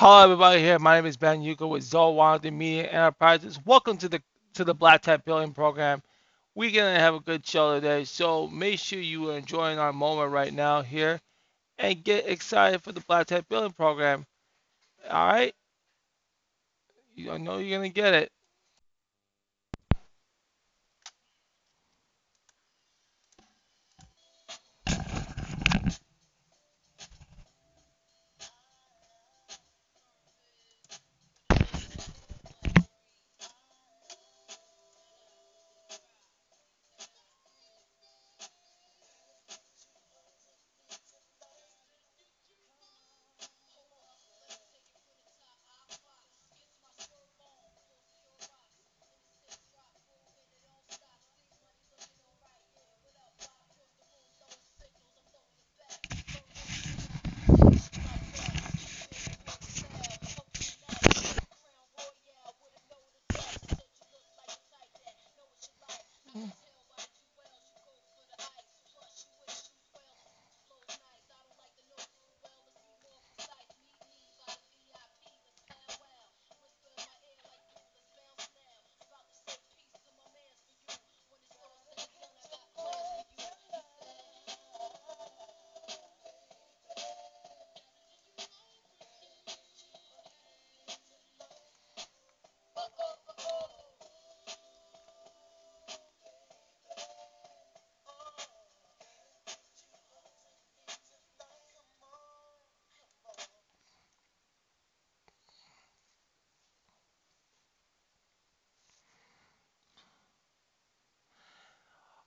Hello, everybody. Here, my name is Ben Yuko with Washington Media Enterprises. Welcome to the to the Black Tech Building Program. We're gonna have a good show today, so make sure you are enjoying our moment right now here, and get excited for the Black Tech Building Program. All right, I know you're gonna get it.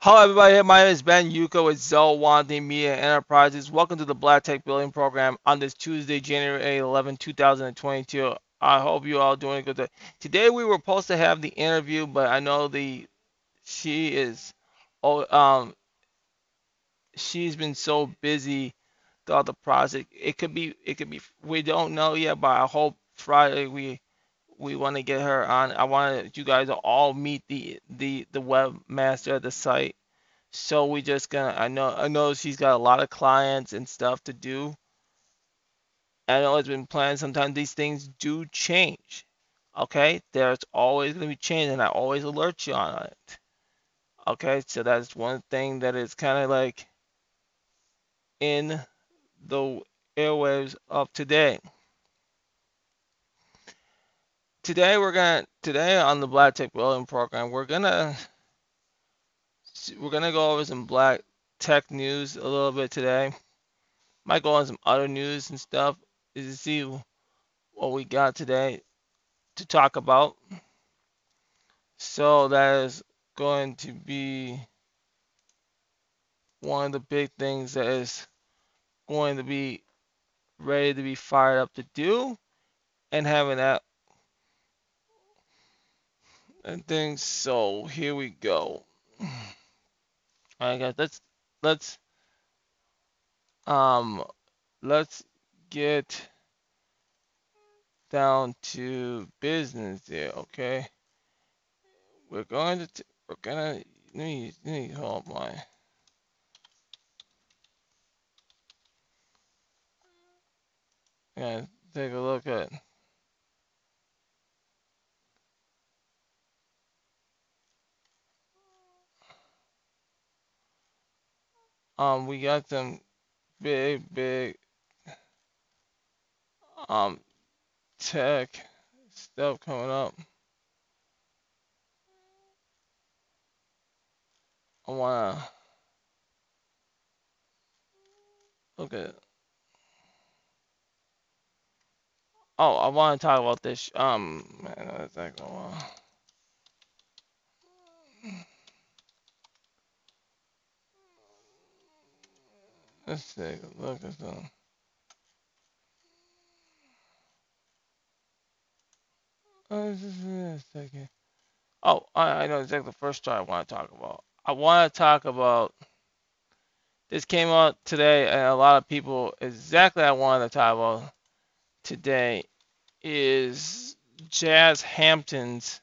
Hello, everybody. My name is Ben Yuko with Washington Media Enterprises. Welcome to the Black Tech Building Program on this Tuesday, January 11, 2022. I hope you all doing good. Today we were supposed to have the interview, but I know the she is oh um she's been so busy throughout the process. It could be it could be we don't know yet, but I hope Friday we we want to get her on. I want you guys to all meet the the the webmaster of the site. So we just gonna I know I know she's got a lot of clients and stuff to do. I know it's been planned. Sometimes these things do change. Okay, there's always gonna be change, and I always alert you on it. Okay, so that's one thing that is kind of like in the airwaves of today today we're gonna today on the Black Tech Building program we're gonna we're gonna go over some black tech news a little bit today. Might go on some other news and stuff is to see what we got today to talk about. So that is going to be one of the big things that is going to be ready to be fired up to do and having that and things. So here we go. All right, guys. Let's let's um let's get down to business here. Okay. We're going to t- we're gonna need need hold my. Yeah, take a look at. Um, we got some big, big um tech stuff coming up. I wanna look at. Oh, I want to talk about this. Um, man, that's like a while. Let's take a look at them. Oh. Oh, I, I know exactly the first story I want to talk about. I want to talk about. This came out today, and a lot of people exactly I wanted to talk about today is Jazz Hampton's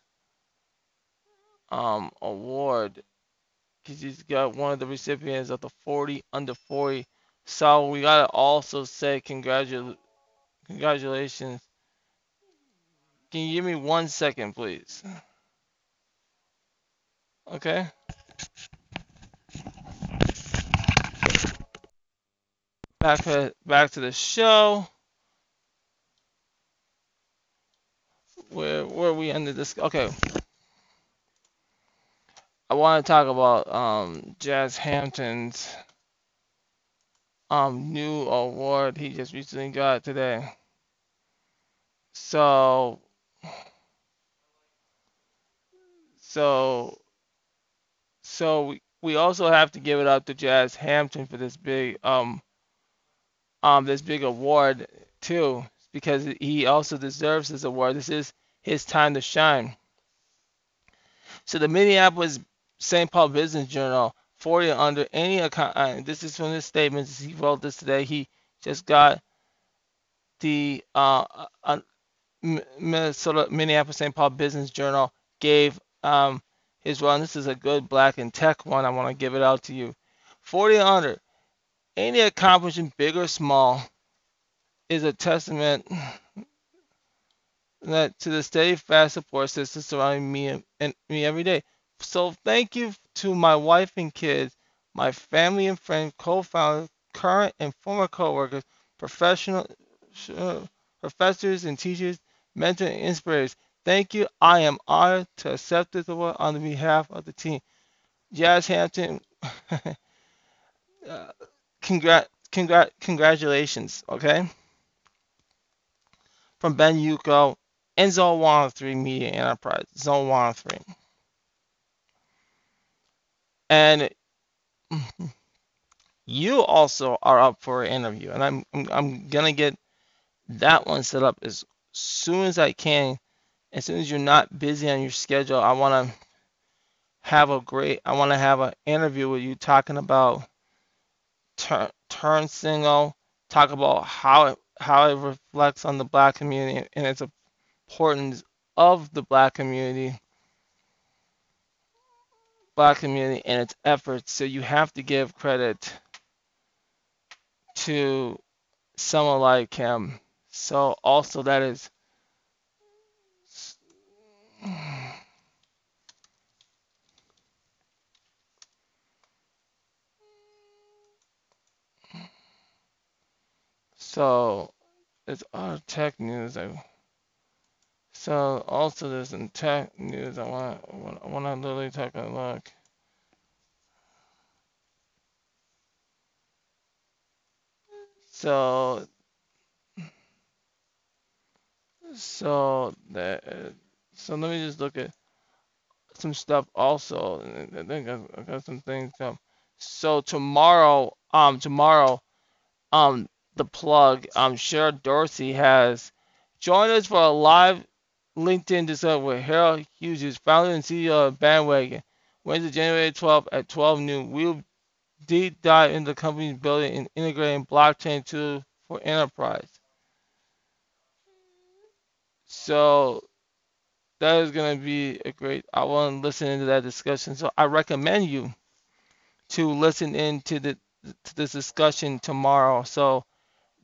um, award because he's got one of the recipients of the 40 under 40. So we gotta also say congratu- congratulations Can you give me one second, please? Okay. Back to back to the show. Where where we ended this? Okay. I want to talk about um, Jazz Hampton's um, new award he just recently got today. So, so, so we, we also have to give it up to Jazz Hampton for this big um um this big award too because he also deserves this award. This is his time to shine. So the Minneapolis St. Paul Business Journal 40 under any account. Uh, this is from his statements. He wrote this today. He just got the uh, uh, Minnesota Minneapolis St. Paul Business Journal gave um, his run. This is a good black and tech one. I want to give it out to you. 40 under any accomplishment, big or small, is a testament that to the steady, fast support system surrounding me and me every day. So thank you to my wife and kids, my family and friends, co-founders, current and former co-workers, professional uh, professors and teachers, mentors and inspirators. Thank you. I am honored to accept this award on behalf of the team. Jazz Hampton, uh, congrat, congrat, congratulations, okay? From Ben Yuko and Zone 103 Media Enterprise, Zone 103. And you also are up for an interview, and I'm I'm, I'm gonna get that one set up as soon as I can. As soon as you're not busy on your schedule, I want to have a great. I want to have an interview with you talking about turn TurnSignl, talk about how it how it reflects on the black community and its importance of the black community black community and its efforts. So you have to give credit to someone like him. So also that is so it's our tech news. I, so also there's some tech news. I want I want to literally take a look. So so that so let me just look at some stuff also. I think I got some things. Um, so tomorrow, um, tomorrow, um, the plug, um, Sharon Dorsey has joined us for a live LinkedIn discussion with Harold Hughes, founder and CEO of Bandwagon. Wednesday, January 12th at 12 noon. We'll deep dive into the company's building and integrating blockchain tool for enterprise. So that is going to be a great. I want to listen into that discussion. So I recommend you to listen into the to this discussion tomorrow. So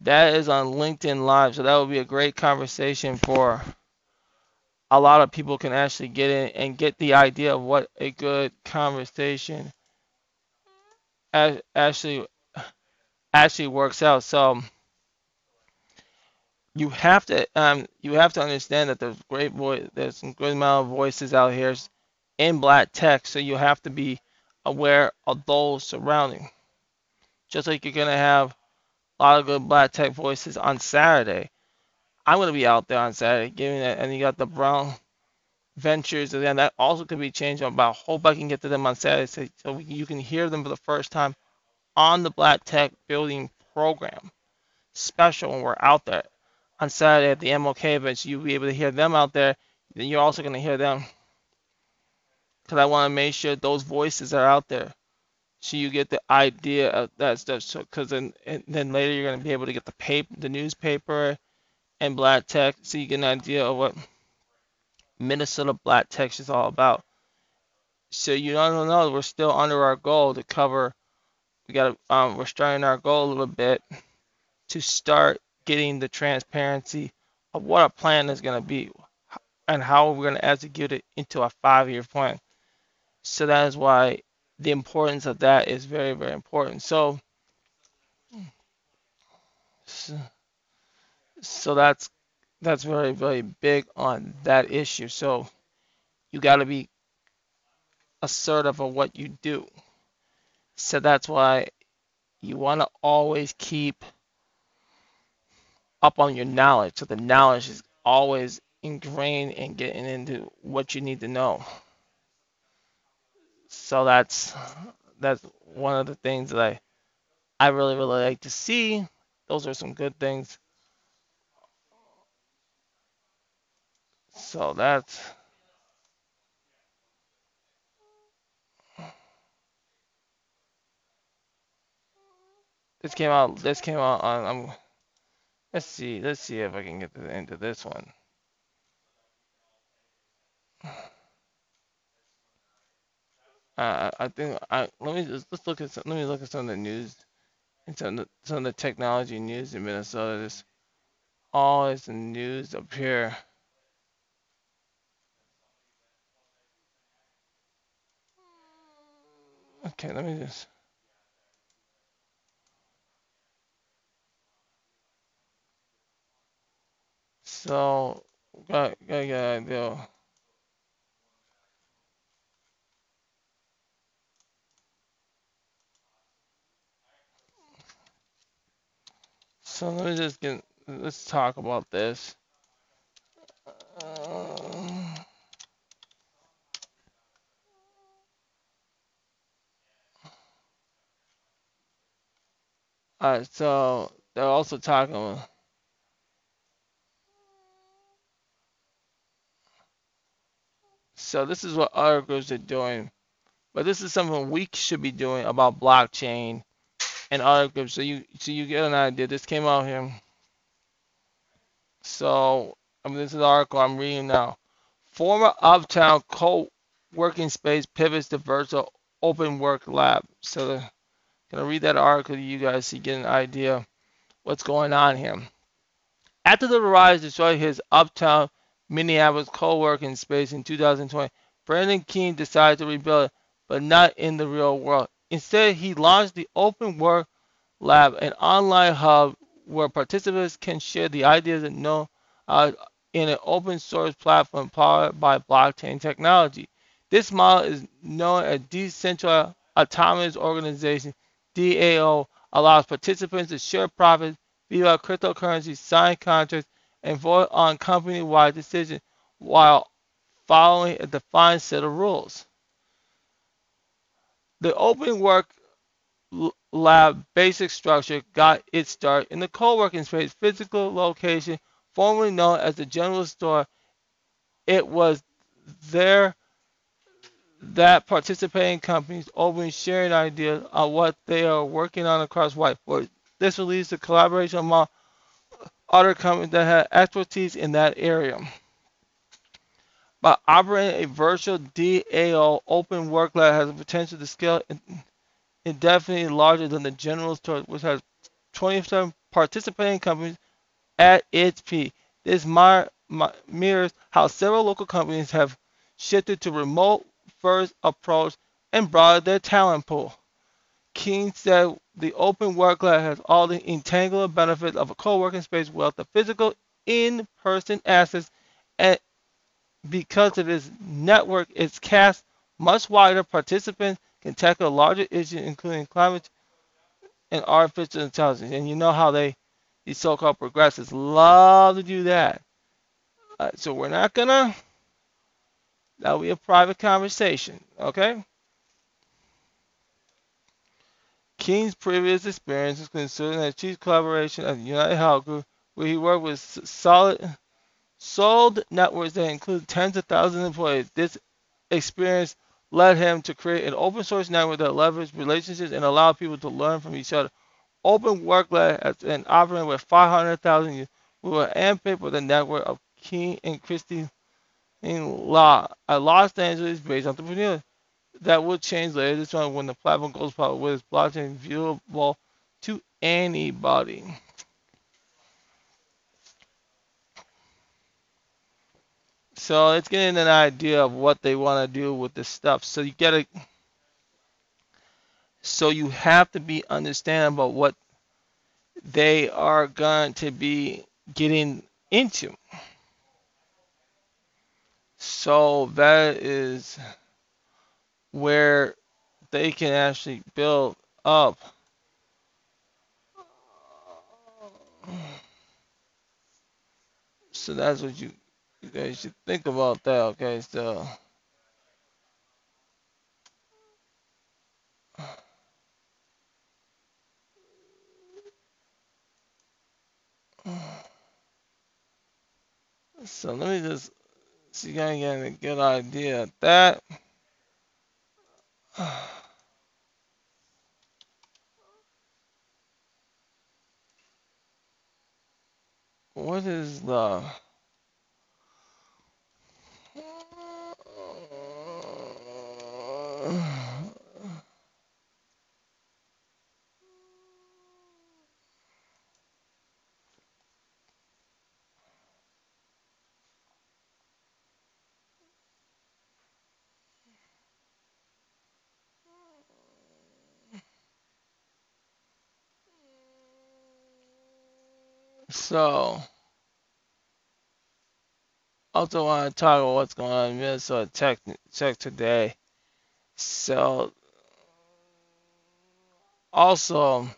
that is on LinkedIn Live. So that will be a great conversation for a lot of people can actually get in and get the idea of what a good conversation actually actually works out. So you have to um, you have to understand that there's great voice there's some good amount of voices out here in black tech. So you have to be aware of those surrounding. Just like you're gonna have a lot of good black tech voices on Saturday. I'm gonna be out there on Saturday giving that, and you got the Brown Ventures, and then that also could be changed. I hope I can get to them on Saturday so, so you can hear them for the first time on the Black Tech Building Program special when we're out there on Saturday at the MOK events. You'll be able to hear them out there. Then you're also gonna hear them because I want to make sure those voices are out there so you get the idea of that stuff. So, because then then later you're gonna be able to get the paper, the newspaper, and black tech, so you get an idea of what Minnesota black tech is all about. So you don't know we're still under our goal to cover. We got um, we're starting our goal a little bit to start getting the transparency of what our plan is going to be. and how we're going to execute it into a five-year plan. So that is why the importance of that is very, very important. So, so, so that's that's very, very big on that issue. So you got to be assertive of what you do. So that's why you want to always keep up on your knowledge. So the knowledge is always ingrained and getting into what you need to know. So that's that's one of the things that I I really really like to see. Those are some good things. So that's this came out this came out on I'm let's see let's see if I can get the, into this one. Uh, I think I let me just let's look at some, let me look at some of the news and some of the, some of the technology news in Minnesota. This all is the news up here. Okay, let me just. So got got got idea. So let me just get, let's talk about this. Uh, Alright, so they're also talking. So this is what other groups are doing, but this is something we should be doing about blockchain and other groups. So you so you get an idea. This came out here. So I mean, this is the article I'm reading now. Former Uptown co-working space pivots to virtual open work lab. So the, gonna read that article to you guys so you get an idea what's going on here. After the rise destroyed his Uptown Minneapolis co-working space in 2020, Brandon Keene decided to rebuild it, but not in the real world. Instead, he launched the Open Work Lab, an online hub where participants can share the ideas and know uh, in an open source platform powered by blockchain technology. This model is known as Decentralized Autonomous Organization DAO, allows participants to share profits via cryptocurrency, sign contracts, and vote on company-wide decisions while following a defined set of rules. The open work lab basic structure got its start in the co-working space physical location formerly known as the general store. It was there that participating companies open sharing ideas on what they are working on across Whiteboard. This will lead to collaboration among other companies that have expertise in that area. By operating a virtual DAO, Open Work Lab has the potential to scale indefinitely larger than the general store, which has 27 participating companies at its peak. This mirrors how several local companies have shifted to remote first approach and broadened their talent pool. Keene said the open work lab has all the entangled benefits of a co-working space with the physical in-person assets and because of its network, its cast much wider. Participants can tackle larger issues, including climate and artificial intelligence. And you know how they, these so-called progressives, love to do that. Uh, so we're not gonna. That'll be a private conversation, okay? King's previous experiences concerning as chief collaboration at United Health Group, where he worked with solid sold networks that include tens of thousands of employees. This experience led him to create an open source network that leveraged relationships and allowed people to learn from each other. Open Work has been operating with 500,000 users. We were handpicked with a network of King and Christy in Law, a Los Angeles-based entrepreneur that will change later this month when the platform goes public with its blockchain viewable to anybody. So it's getting an idea of what they want to do with this stuff. So you gotta so you have to be understanding about what they are going to be getting into. So that is where they can actually build up. So that's what you, you guys should think about that okay? So so let me just see if I get a good idea of that. What is the so also want to talk about what's going on in Minnesota Tech, Tech today. So also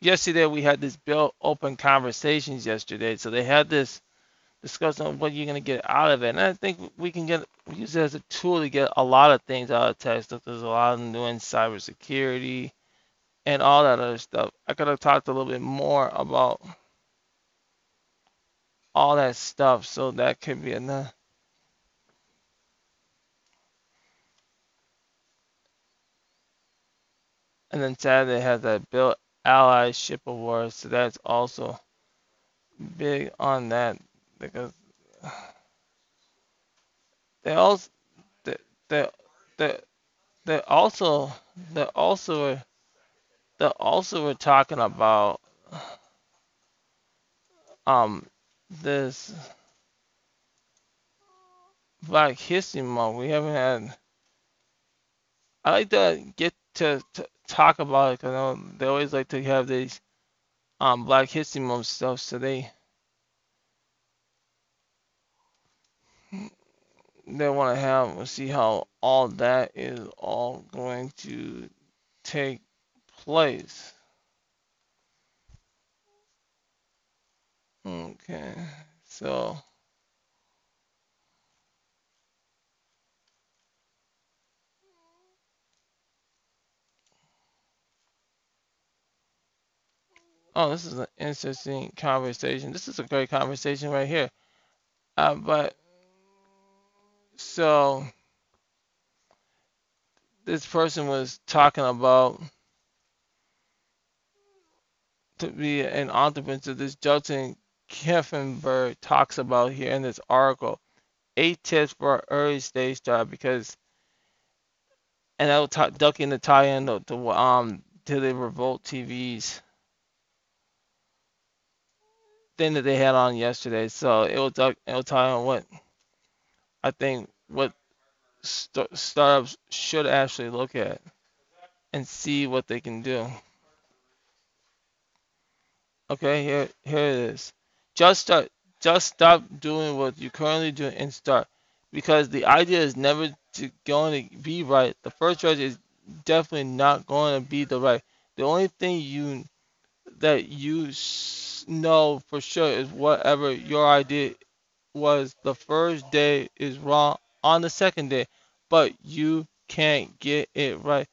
yesterday we had this bill open conversations yesterday. So they had this discussion on what you're gonna get out of it. And I think we can get use it as a tool to get a lot of things out of tech stuff. There's a lot of them doing cybersecurity and all that other stuff. I could have talked a little bit more about all that stuff, so that could be enough. And then Saturday has that Bill Allyship Award, so that's also big on that because they also they they they, also they also they also were talking about um this Black History Month. We haven't had. I like to get to, to talk about it because they always like to have these um Black History Month stuff, so they they want to have see how all that is all going to take Okay, so oh, this is an interesting conversation. This is a great conversation right here. Uh, but so this person was talking about be an entrepreneur. This Justin Kupferberg talks about here in this article. Eight tips for early stage start because, and I'll talk ducking the tie in to, to um to the Revolt TV's thing that they had on yesterday. So it will duck it will tie on what I think what st- startups should actually look at and see what they can do. Okay, here here it is. Just start. Just stop doing what you currently do and start. Because the idea is never to going to be right. The first choice is definitely not going to be the right. The only thing you that you know for sure is whatever your idea was the first day is wrong on the second day, but you can't get it right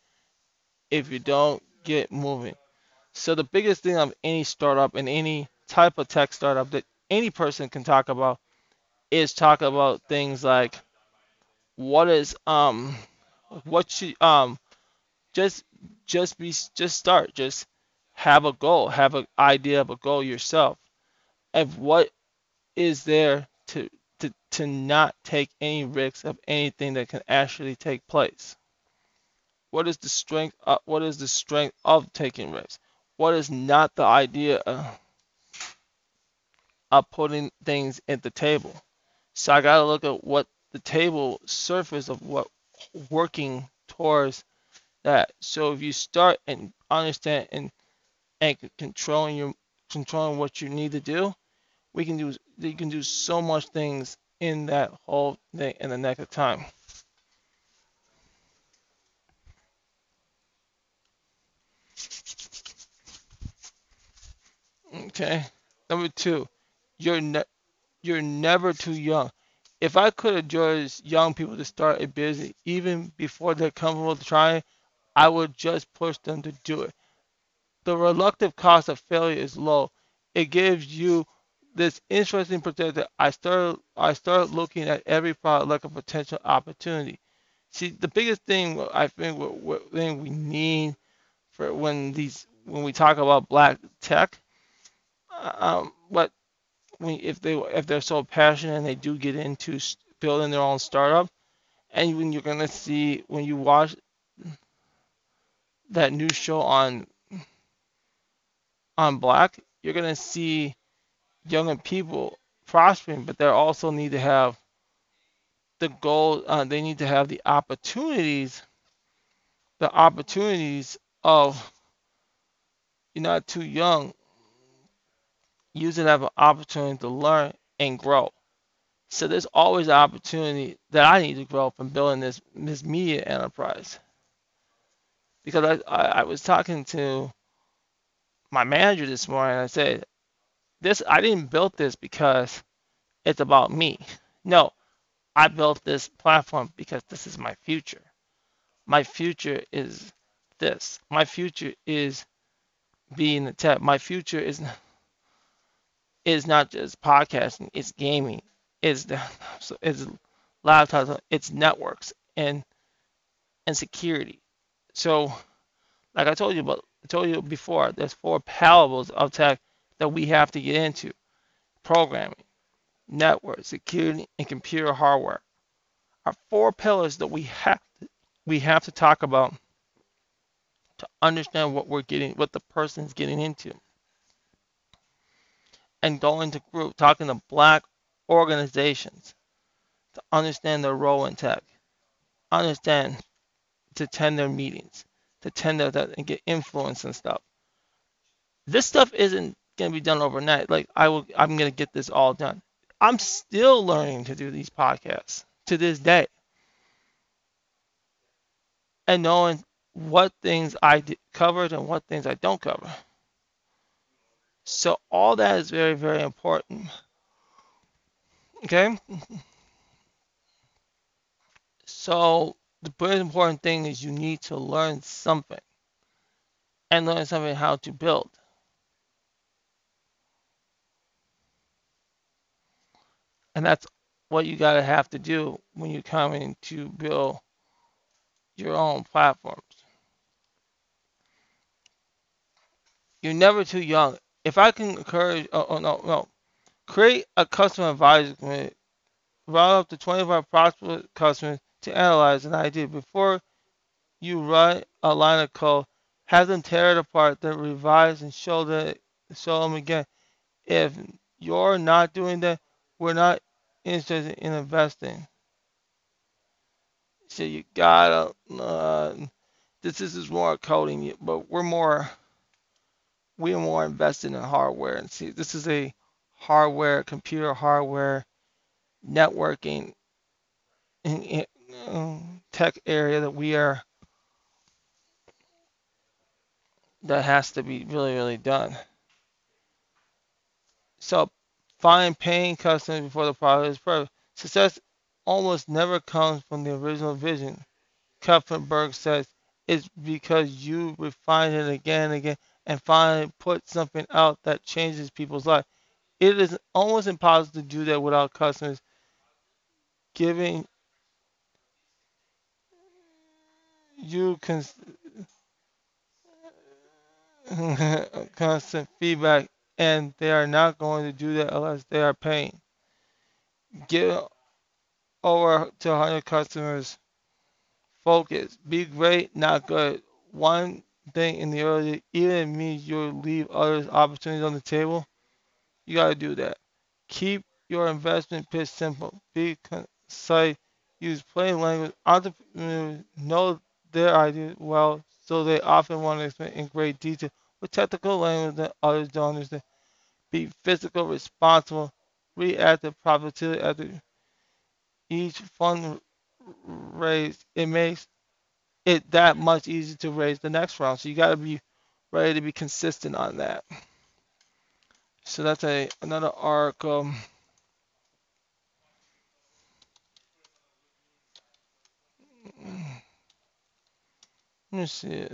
if you don't get moving. So the biggest thing of any startup and any type of tech startup that any person can talk about is talk about things like what is um what should um just just be just start just have a goal have an idea of a goal yourself. Of what is there to to to not take any risks of anything that can actually take place? What is the strength uh, what is the strength of taking risks what is not the idea of of putting things at the table. So I got to look at what the table surface of what working towards that. So if you start and understand and and controlling your controlling what you need to do, we can do you can do so much things in that whole thing in the next time. Okay. Number two, you're ne- you're never too young. If I could advise young people to start a business even before they're comfortable trying, I would just push them to do it. The reluctant cost of failure is low. It gives you this interesting perspective. I started I started looking at every product like a potential opportunity. See, the biggest thing I think what, what thing we need for when these when we talk about black tech, um, what when if they if they're so passionate and they do get into building their own startup, and when you're gonna see when you watch that new show on on black, you're gonna see younger people prospering, but they also need to have the goal. Uh, they need to have the opportunities, the opportunities of you're not too young. It as an opportunity to learn and grow. So there's always an opportunity that I need to grow from building this this media enterprise. Because I, I, I was talking to my manager this morning. I said, this I didn't build this because it's about me. No, I built this platform because this is my future. My future is this. My future is being the tech. My future is is not just podcasting. It's gaming. It's the it's laptops. It's networks and and security. So, like I told you about, I told you before, there's four parables of tech that we have to get into programming, network, security, and computer hardware are four pillars that we have to, we have to talk about to understand what we're getting, what the person's getting into. And going to group talking to black organizations to understand their role in tech, understand to attend their meetings, to attend their and get influence and stuff. This stuff isn't gonna be done overnight. Like I will, I'm gonna get this all done. I'm still learning to do these podcasts to this day, and knowing what things I covered and what things I don't cover. So all that is very, very important. Okay. So the very important thing is you need to learn something and learn something how to build. And that's what you gotta have to do when you're coming to build your own platforms. You're never too young. If I can encourage, oh, oh no, no, create a customer advisory committee, route up to 25 prospective customers to analyze an idea before you write a line of code. Have them tear it apart, then revise and show show them again. If you're not doing that, we're not interested in investing. So you gotta. Uh, this, this is more coding, but we're more. We are more invested in hardware, and see, this is a hardware, computer hardware, networking, um, tech area that we are. That has to be really, really done. So Find paying customers before the product is perfect. Success almost never comes from the original vision. Kupferberg says it's because you refine it again and again and finally put something out that changes people's life. It is almost impossible to do that without customers giving you cons- constant feedback and they are not going to do that unless they are paying. Get over to 100 customers. Focus. Be great, not good. One thing in the early, even means you'll leave others opportunities on the table. You got to do that. Keep your investment pitch simple. Be concise. Use plain language. Entrepreneurs know their ideas well, so they often want to explain in great detail with technical language that others don't understand. Be fiscal responsible. React to profitability after each fund raised. It makes it that much easier to raise the next round. So you got to be ready to be consistent on that. So that's a another. Um, let me see.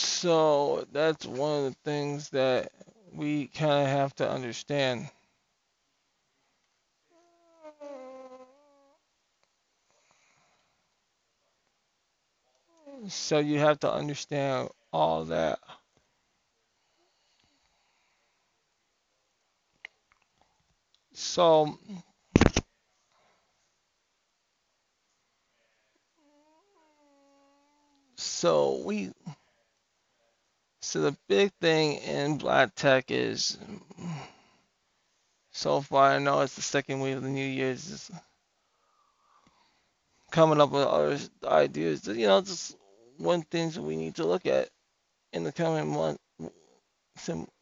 So that's one of the things that we kind of have to understand. So you have to understand all that. So so we so the big thing in black tech is so far I know it's the second week of the new year just coming up with other ideas you know just one things we need to look at in the coming month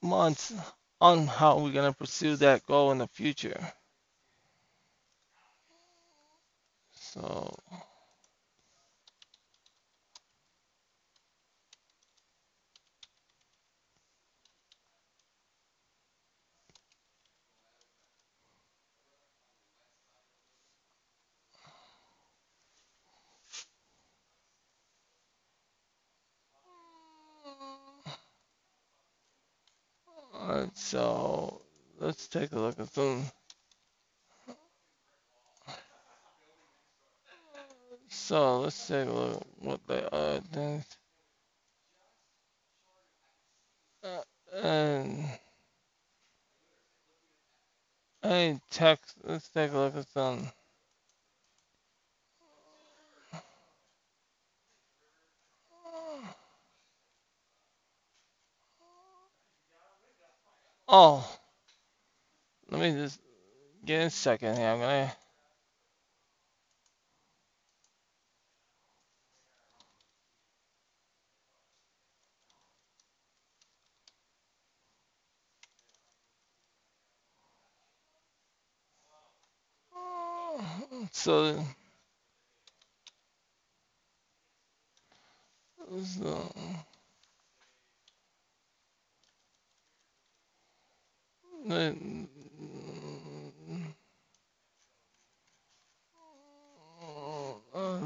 months on how we're gonna pursue that goal in the future. So alright, so let's take a look at some so let's take a look at what they are things uh, and hey text let's take a look at some oh. Let me just get a second here. I'm gonna so so so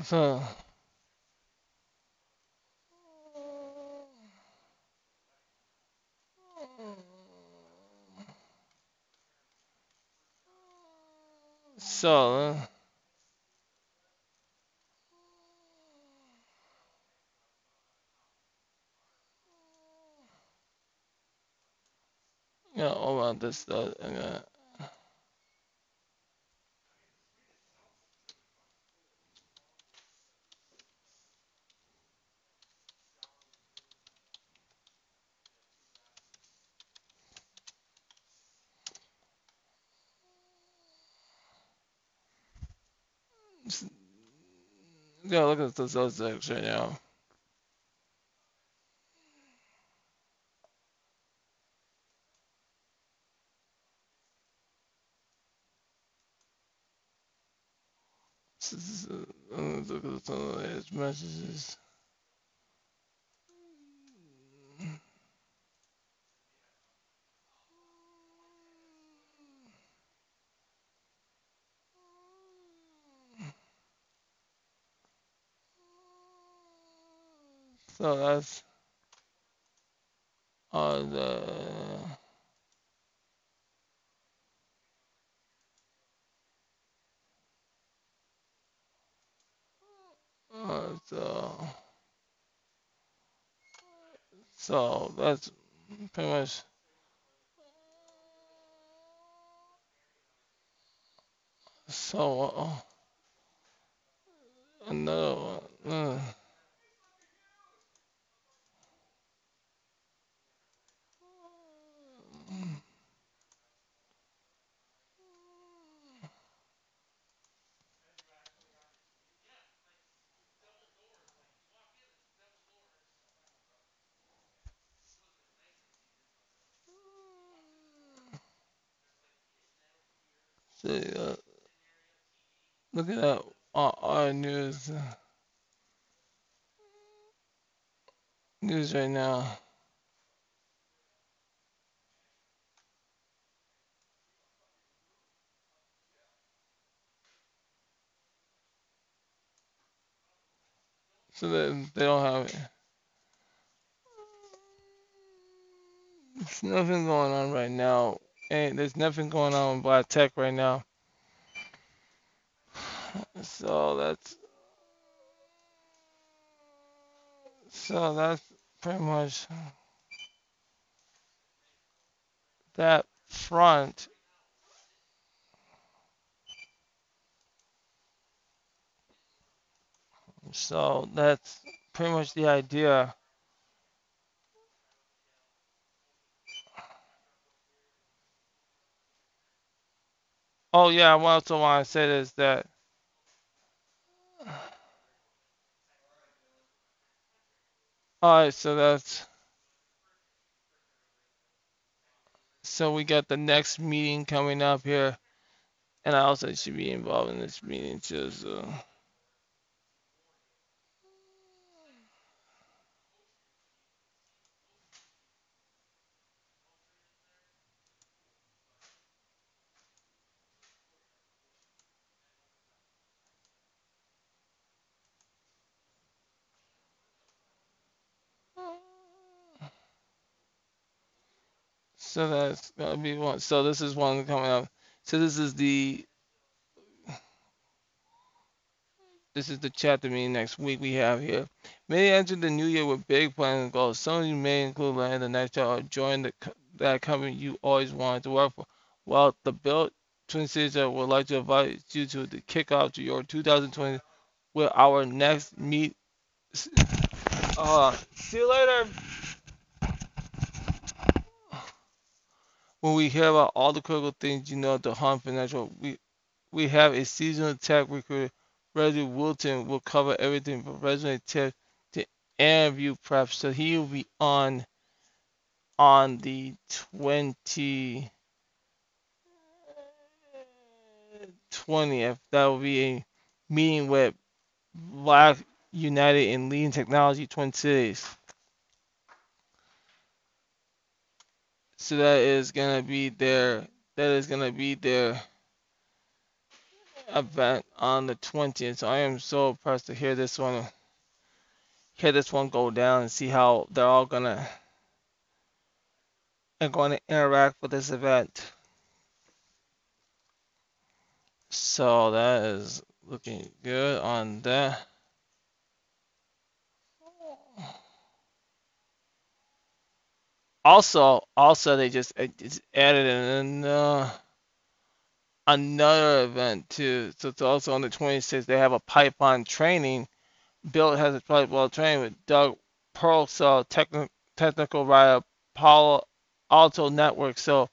so yeah all this I'm gonna uh, yeah look at this other section now look at some of his messages so that's all the So, so that's pretty much. So, uh, another one. See, uh, look at that our news uh, news right now. So that they don't have it. There's nothing going on right now. Ain't there's nothing going on in black tech right now. So that's so that's pretty much that front. So that's pretty much the idea. Oh yeah, what I also want to say is that alright, so that's so we got the next meeting coming up here, and I also should be involved in this meeting too. So. So that's gonna be one. So this is one coming up. So this is the this is the chapter meeting next week we have here. Many enter the new year with big plans and goals. Some of you may include landing the next job or join the that company you always wanted to work for. Well, the Built Twin Cities would like to invite you to the kickoff to your 2020 with our next meet. Uh, see you later. When we hear about all the critical things you know to harm financial, we we have a seasonal tech recruiter, Reggie Wilton, will cover everything from resume tips to interview prep. So he will be on on the 20 20th. That will be a meeting with Black United and Leading Technology Twin Cities. So that is gonna be their that is gonna be their event on the 20th. So I am so impressed to hear this one hear this one go down and see how they're all gonna are going to interact with this event. So that is looking good on that. Also, also they just, uh, just added in uh, another event too. So it's also on the 26th. They have a Python training. Bill has a Python training with Doug Purcell, technical technical writer, Palo Alto Network. So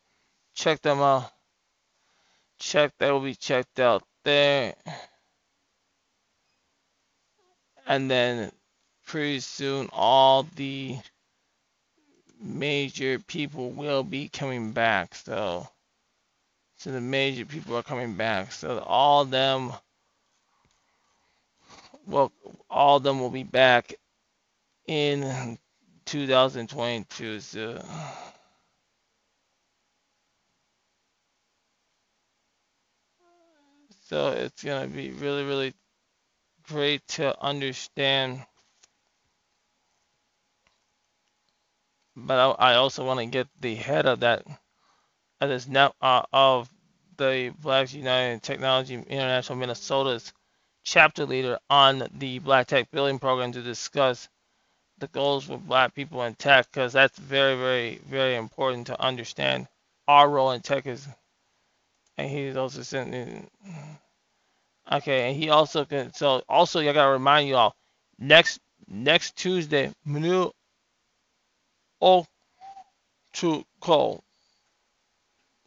check them out. Check that will be checked out there. And then pretty soon all the major people will be coming back. So, so the major people are coming back. So all them, well, all them will be back in 2022. So, so it's gonna be really, really great to understand. But I, I also want to get the head of that of this net uh, of the Blacks United Technology International Minnesota's chapter leader on the Black Tech Building Program to discuss the goals for Black people in tech, because that's very, very, very important to understand our role in tech is. And he's also in, Okay, and he also can. So also, I gotta remind you all, next next Tuesday, Manu Ochuko,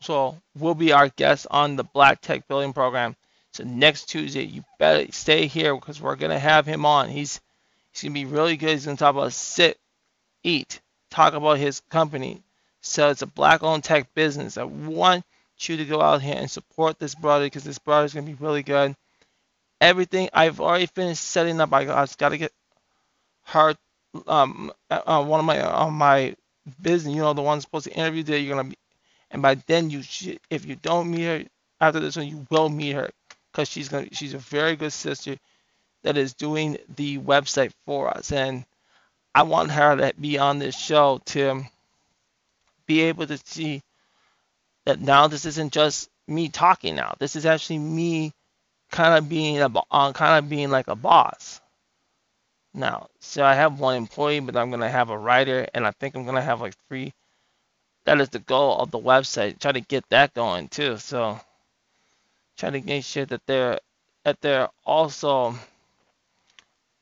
so will be our guest on the Black Tech Building Program. So next Tuesday, you better stay here because we're gonna have him on. He's he's gonna be really good. He's gonna talk about sit, eat, talk about his company. So it's a black-owned tech business. I want you to go out here and support this brother because this brother is gonna be really good. Everything I've already finished setting up. I got, got to get her um uh, uh, one of my uh, my business. You know the one supposed to interview that you're gonna be, and by then you should, if you don't meet her after this one, you will meet her because she's gonna she's a very good sister that is doing the website for us, and I want her to be on this show to be able to see that now this isn't just me talking now. This is actually me kind of being a uh, kind of being like a boss now. So I have one employee, but I'm gonna have a writer, and I think I'm gonna have like three. That is the goal of the website. Try to get that going too. So try to make sure that they're that they're also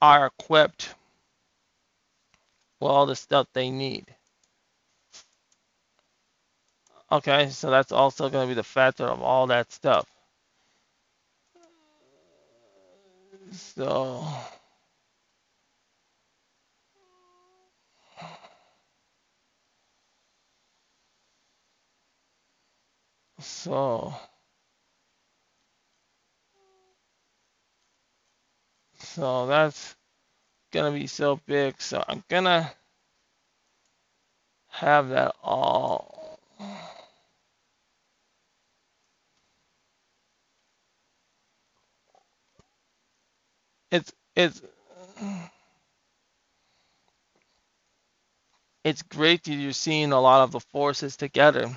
are equipped with all the stuff they need. Okay, so that's also going to be the factor of all that stuff. So, so, so that's gonna be so big. So I'm gonna have that all. It's it's it's great that you're seeing a lot of the forces together,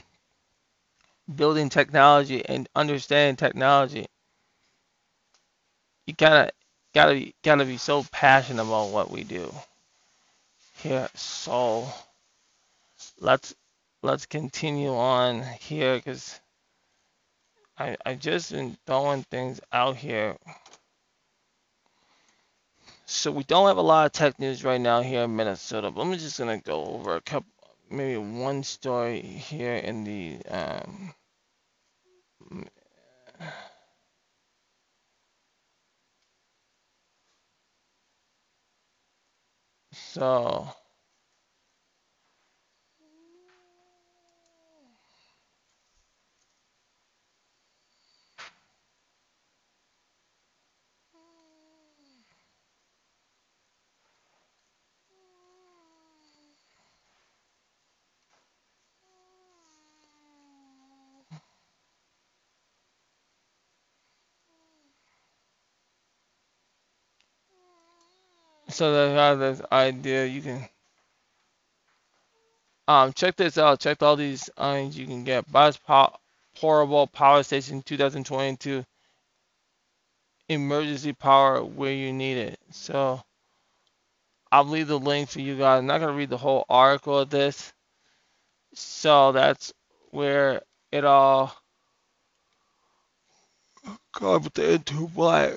building technology and understanding technology. You gotta gotta be gotta be so passionate about what we do here. So let's let's continue on here because I I just been throwing things out here. So we don't have a lot of tech news right now here in Minnesota, but I'm just gonna go over a couple, maybe one story here in the um, so so they have this idea you can um check this out. Check all these items you can get. Bus portable power station 2022 emergency power where you need it. So I'll leave the link for you guys. I'm not gonna read the whole article of this. So that's where it all comes into play.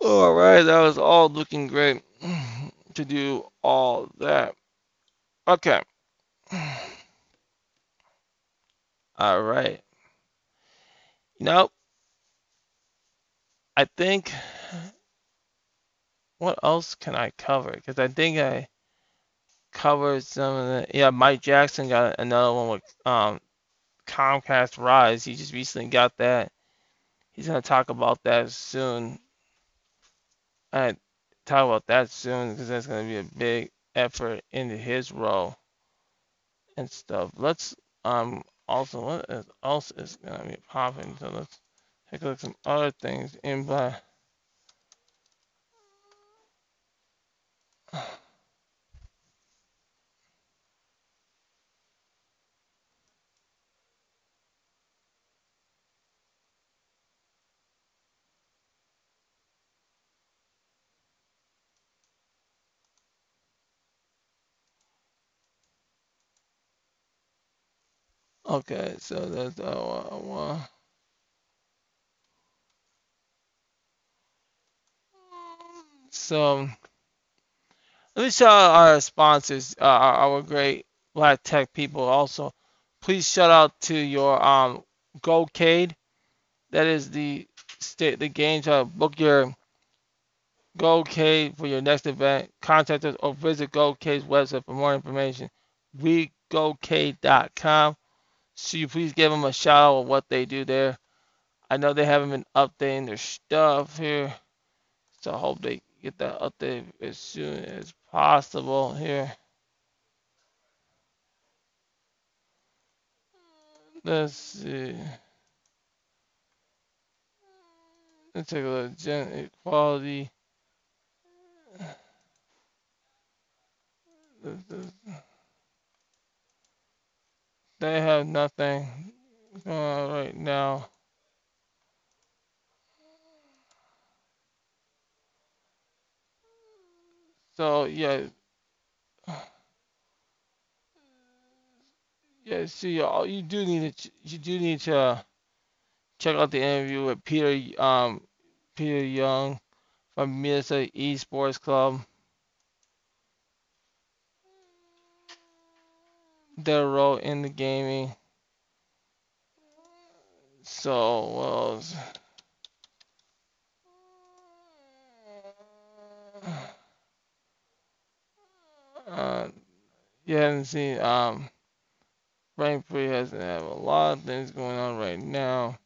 All right, that was all looking great to do all that. Okay. All right. You know, I think what else can I cover? Because I think I covered some of the. Yeah, Mike Jackson got another one with um Comcast Rise. He just recently got that. He's gonna talk about that soon. I talk about that soon because that's gonna be a big effort into his role and stuff. Let's um also what is else is gonna be popping. So let's take a look at some other things in by. Okay, so that's uh, our, so let me shout out our sponsors, uh, our, our, great black tech people. Also, please shout out to your um GoCade. That is the state the game to book your Goldcade for your next event. Contact us or visit Goldcade's website for more information. Wegoldcade.com. So you please give them a shout out of what they do there. I know they haven't been updating their stuff here. So I hope they get that update as soon as possible here. Let's see. Let's take a look. At gen equality. They have nothing right now. So yeah, yeah. See, all you do need to you do need to check out the interview with Peter um Peter Young from Minnesota Esports Club. Their role in the gaming. So well. Uh, you haven't seen um Brain Free has have a lot of things going on right now.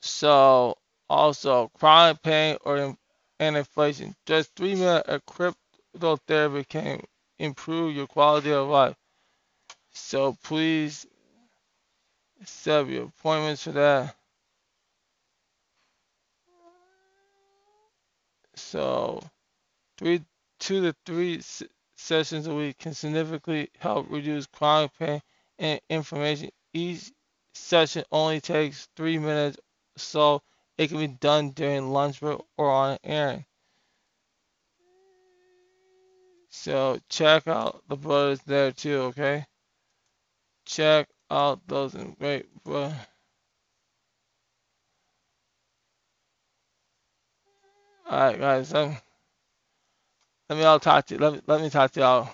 So also chronic pain or and inflammation. Just three minutes of cryotherapy can improve your quality of life. So please set your appointments for that. So, three, two to three sessions a week can significantly help reduce chronic pain and inflammation. Each session only takes three minutes, so it can be done during lunch break or on an errand. So check out the brothers there too, okay? Check out those great brothers. All right, guys. Let me all talk to you. Let me, let me talk to y'all.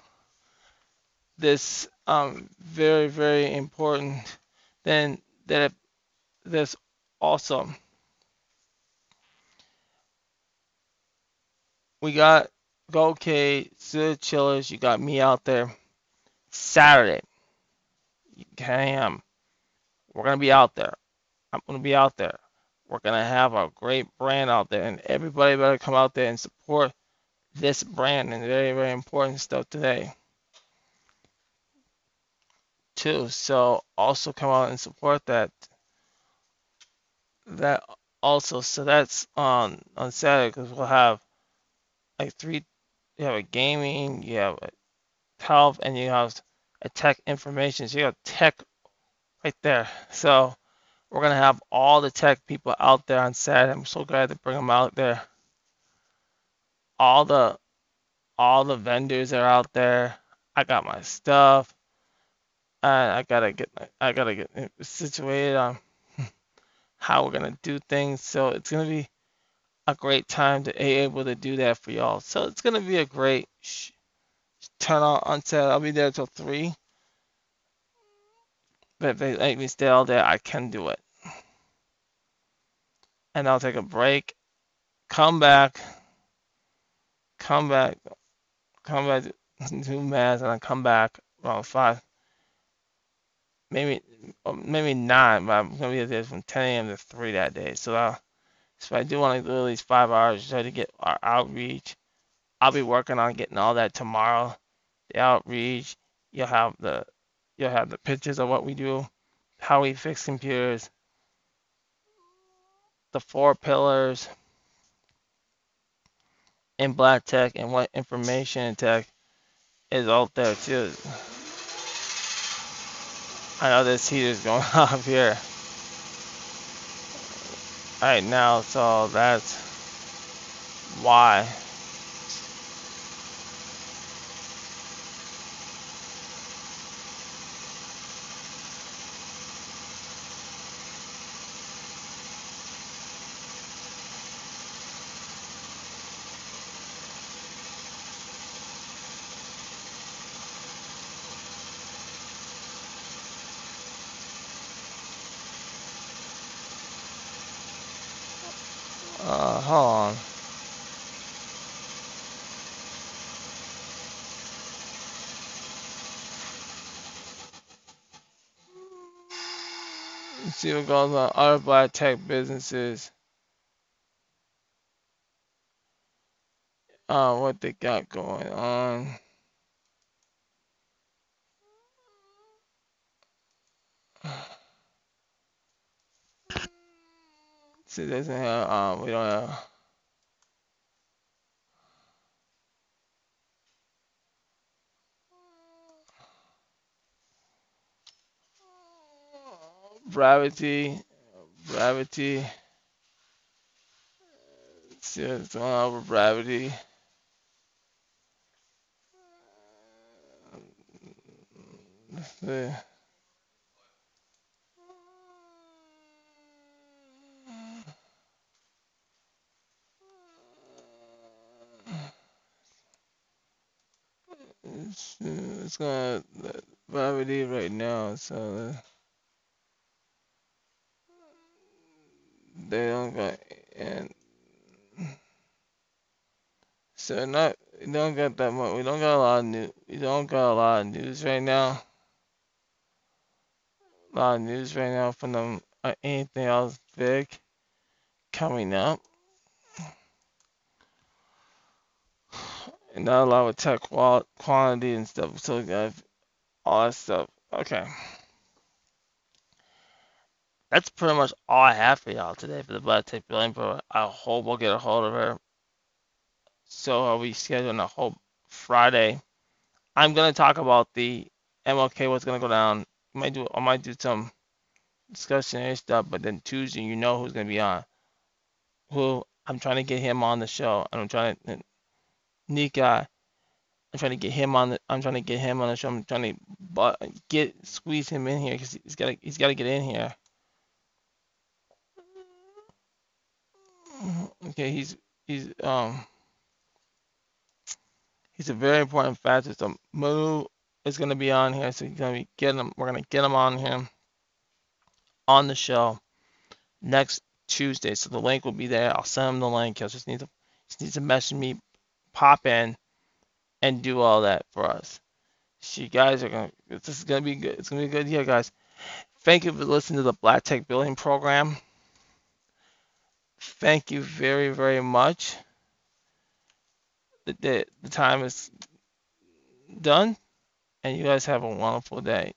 This um very very important. Then that this awesome. we got GoK, Sid Chillers. You got me out there Saturday. Cam, we're gonna be out there. I'm gonna be out there. We're to have a great brand out there, and everybody better come out there and support this brand and very, very important stuff today. Too. So also come out and support that. That also, so that's on on Saturday because we'll have like three. You have a gaming, you have a health, and you have a tech information. So you have tech right there. So we're gonna have all the tech people out there on set. I'm so glad to bring them out there. All the all the vendors are out there. I got my stuff. And I gotta get I gotta get situated on how we're gonna do things. So it's gonna be a great time to be able to do that for y'all. So it's gonna be a great turn on on set. I'll be there till three. But if they let me stay all day, I can do it and I'll take a break, come back, come back, come back, do math, and I come back around five, maybe maybe nine, but I'm gonna be there from 10 a.m. to 3 that day. So, I'll, so I do want to do at least five hours try to get our outreach. I'll be working on getting all that tomorrow. The outreach, you'll have the you'll have the pictures of what we do, how we fix computers, the four pillars in black tech and what information tech is out there too. I know this heat is going off here right now, so that's why. Uh, hold on. Let's see what goes on other black tech businesses. Uh, what they got going on. See, doesn't have, um, we don't have. Gravity, gravity. See what's going on with gravity. Let's see. It's, it's gonna gravity right now, so uh, they don't got and so not we don't got that much. We don't got a lot of news. We don't got a lot of news right now. A lot of news right now from them. Uh, anything else big coming up? And not a lot of tech qual- quantity and stuff. So got all that stuff. Okay. That's pretty much all I have for y'all today for the Black Tech Billion Pro. I hope we'll get a hold of her. So are we scheduling a whole Friday? I'm gonna talk about the MLK, what's gonna go down. I might do I might do some discussionary stuff, but then Tuesday you know who's gonna be on. Who I'm trying to get him on the show, I'm trying to Nika. I'm trying to get him on the. I'm trying to get him on the show. I'm trying to but get squeeze him in here because he's got he's got to get in here. Okay, he's he's um he's a very important factor. So Moo is gonna be on here, so he's gonna be getting him. We're gonna get him on him on the show next Tuesday. So the link will be there. I'll send him the link. He'll just need to just needs to message me, pop in, and do all that for us. So you guys are gonna. This is gonna be good. It's gonna be a good year, guys. Thank you for listening to the Black Tech Building Program. Thank you very, very much. The, the, the time is done, and you guys have a wonderful day.